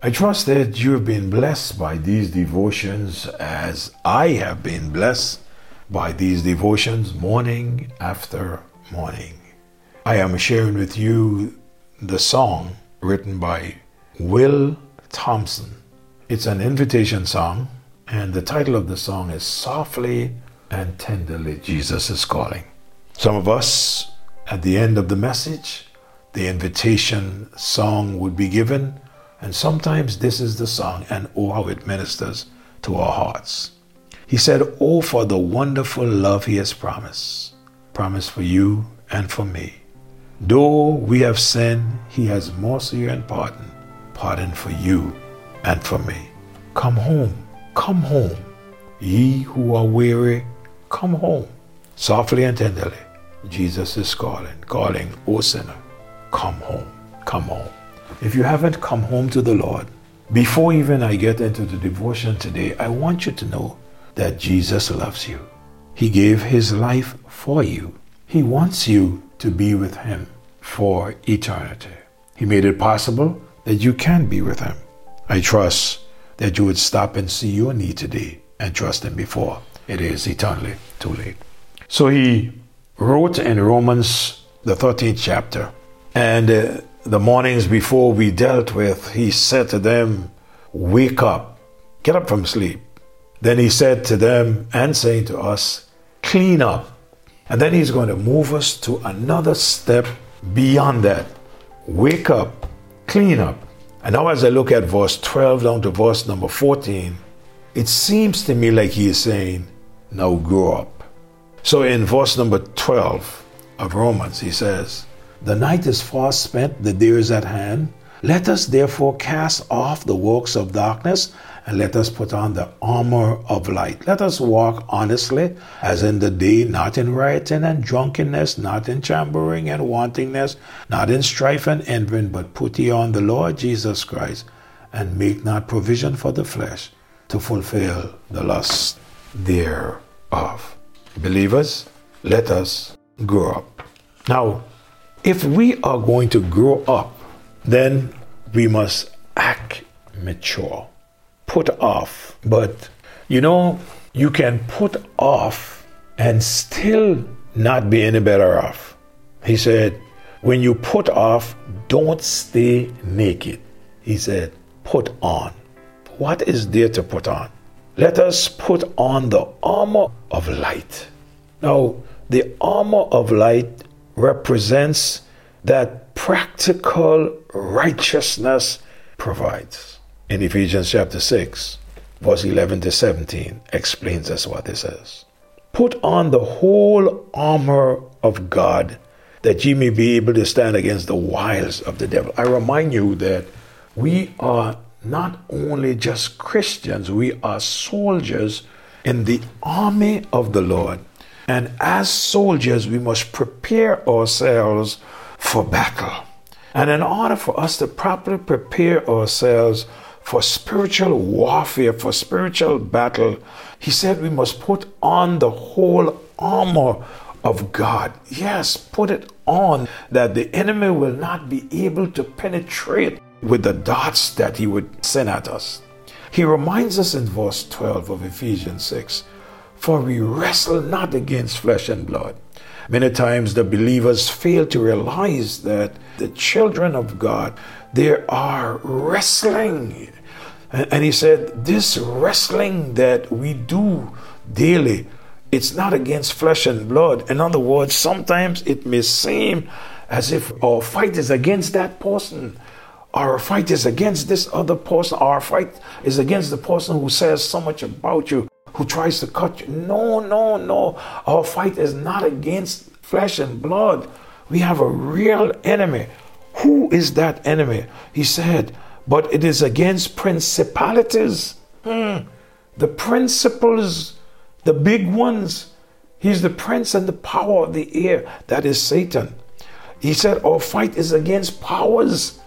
I trust that you have been blessed by these devotions as I have been blessed by these devotions morning after morning. I am sharing with you the song written by Will Thompson. It's an invitation song, and the title of the song is Softly and Tenderly Jesus is Calling. Some of us, at the end of the message, the invitation song would be given, and sometimes this is the song, and oh, how it ministers to our hearts. He said, Oh, for the wonderful love he has promised, promised for you and for me. Though we have sinned, he has mercy and pardon, pardon for you and for me. Come home, come home. Ye who are weary, come home. Softly and tenderly, Jesus is calling, calling, O sinner, come home, come home. If you haven't come home to the Lord, before even I get into the devotion today, I want you to know that Jesus loves you. He gave his life for you. He wants you to be with him for eternity. He made it possible that you can be with him. I trust that you would stop and see your need today and trust him before it is eternally too late. So he wrote in Romans, the 13th chapter, and uh, the mornings before we dealt with, he said to them, Wake up, get up from sleep then he said to them and saying to us, clean up. And then he's going to move us to another step beyond that. Wake up, clean up. And now, as I look at verse 12 down to verse number 14, it seems to me like he is saying, Now grow up. So, in verse number 12 of Romans, he says, The night is far spent, the day is at hand. Let us therefore cast off the works of darkness and let us put on the armor of light. Let us walk honestly, as in the day, not in rioting and drunkenness, not in chambering and wantingness, not in strife and envying, but put ye on the Lord Jesus Christ, and make not provision for the flesh to fulfill the lust thereof. Believers, let us grow up. Now, if we are going to grow up, then we must act mature put off. But you know, you can put off and still not be any better off. He said, when you put off, don't stay naked. He said, put on. What is there to put on? Let us put on the armor of light. Now, the armor of light represents that practical righteousness provides in Ephesians chapter 6, verse 11 to 17, explains us what this is. Put on the whole armor of God that ye may be able to stand against the wiles of the devil. I remind you that we are not only just Christians, we are soldiers in the army of the Lord. And as soldiers, we must prepare ourselves for battle. And in order for us to properly prepare ourselves for spiritual warfare, for spiritual battle, he said we must put on the whole armor of God. Yes, put it on that the enemy will not be able to penetrate with the darts that he would send at us. He reminds us in verse 12 of Ephesians 6 For we wrestle not against flesh and blood. Many times the believers fail to realize that the children of God, they are wrestling and he said, This wrestling that we do daily, it's not against flesh and blood. In other words, sometimes it may seem as if our fight is against that person. Our fight is against this other person. Our fight is against the person who says so much about you, who tries to cut you. No, no, no. Our fight is not against flesh and blood. We have a real enemy. Who is that enemy? He said, but it is against principalities. Hmm. The principles, the big ones. He's the prince and the power of the air. That is Satan. He said, Our fight is against powers.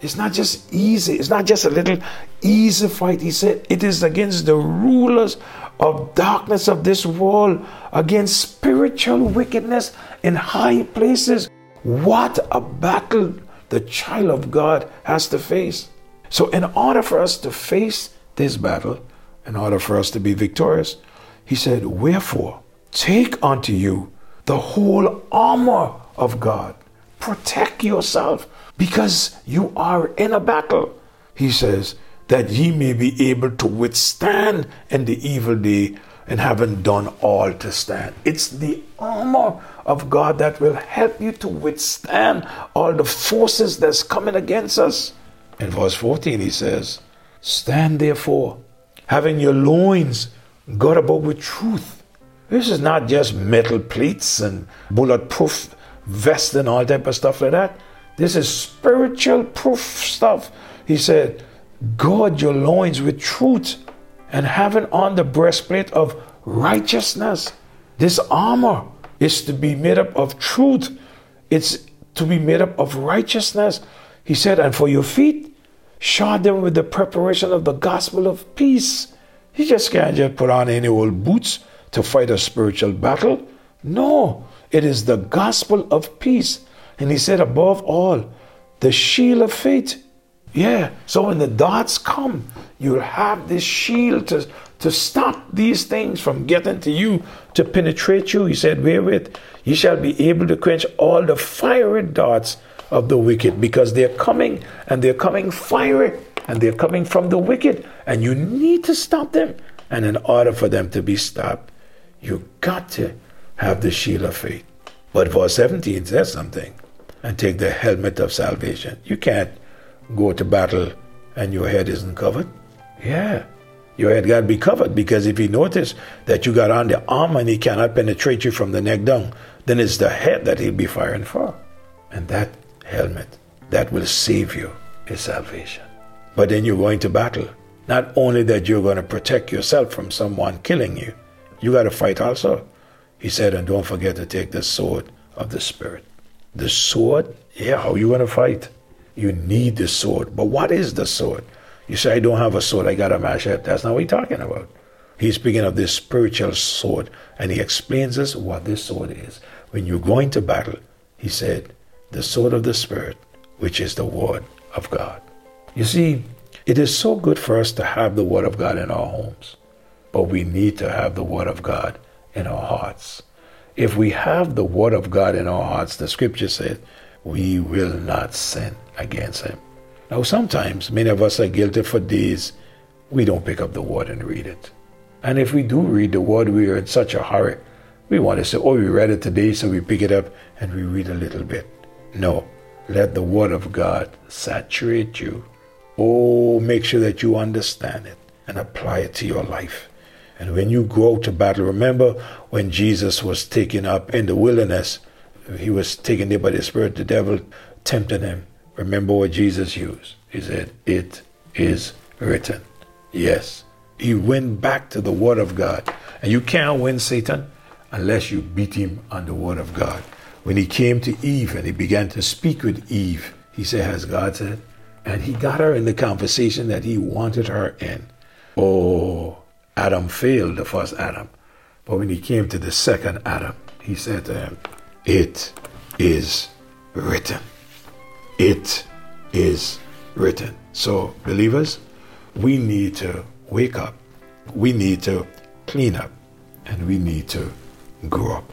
It's not just easy. It's not just a little easy fight. He said, It is against the rulers of darkness of this world, against spiritual wickedness in high places. What a battle the child of God has to face. So, in order for us to face this battle, in order for us to be victorious, he said, Wherefore, take unto you the whole armor of God. Protect yourself because you are in a battle. He says, that ye may be able to withstand in the evil day and having done all to stand. It's the armor of God that will help you to withstand all the forces that's coming against us. In verse 14, he says, Stand therefore, having your loins girt about with truth. This is not just metal plates and bulletproof vest and all type of stuff like that. This is spiritual proof stuff. He said, Gird your loins with truth and having on the breastplate of righteousness. This armor is to be made up of truth. It's to be made up of righteousness. He said, and for your feet, shod them with the preparation of the gospel of peace. You just can't just put on any old boots to fight a spiritual battle. No, it is the gospel of peace. And he said, above all, the shield of faith. Yeah, so when the darts come, you'll have this shield to, to stop these things from getting to you, to penetrate you. He said, Wherewith ye shall be able to quench all the fiery darts of the wicked, because they're coming and they're coming fiery and they're coming from the wicked, and you need to stop them. And in order for them to be stopped, you got to have the shield of faith. But verse 17 says something and take the helmet of salvation. You can't go to battle and your head isn't covered. Yeah, your head got to be covered because if he notice that you got on the armor and he cannot penetrate you from the neck down, then it's the head that he'll be firing for. And that helmet that will save you is salvation. But then you're going to battle. Not only that you're going to protect yourself from someone killing you, you got to fight also. He said, and don't forget to take the sword of the Spirit. The sword? Yeah, how you to fight? You need the sword. But what is the sword? You say, I don't have a sword, I got a machete. That's not what he's talking about. He's speaking of this spiritual sword, and he explains us what this sword is. When you're going to battle, he said, the sword of the Spirit, which is the word of God. You see, it is so good for us to have the word of God in our homes, but we need to have the word of God in our hearts. If we have the word of God in our hearts, the scripture says, we will not sin against him. Now, sometimes many of us are guilty for days we don't pick up the word and read it. And if we do read the word, we are in such a hurry. We want to say, oh, we read it today, so we pick it up and we read a little bit. No, let the word of God saturate you. Oh, make sure that you understand it and apply it to your life. And when you go to battle, remember when Jesus was taken up in the wilderness, he was taken there by the Spirit, the devil tempted him. Remember what Jesus used. He said, It is written. Yes. He went back to the Word of God. And you can't win Satan unless you beat him on the Word of God. When he came to Eve and he began to speak with Eve, he said, Has God said? And he got her in the conversation that he wanted her in. Oh, Adam failed, the first Adam. But when he came to the second Adam, he said to him, It is written. It is written. So, believers, we need to wake up. We need to clean up. And we need to grow up.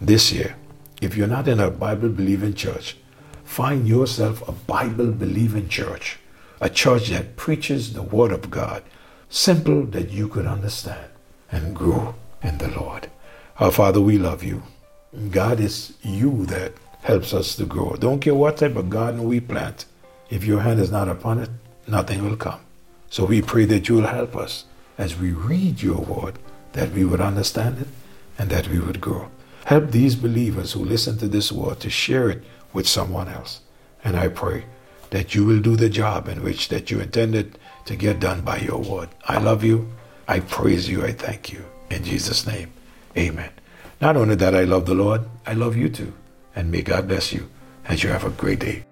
This year, if you're not in a Bible believing church, find yourself a Bible believing church, a church that preaches the Word of God, simple that you could understand and grow in the Lord. Our Father, we love you. God is you that helps us to grow. Don't care what type of garden we plant. If your hand is not upon it, nothing will come. So we pray that you will help us as we read your word, that we would understand it and that we would grow. Help these believers who listen to this word to share it with someone else. And I pray that you will do the job in which that you intended to get done by your word. I love you. I praise you. I thank you. In Jesus' name, amen. Not only that I love the Lord, I love you too. And may God bless you as you have a great day.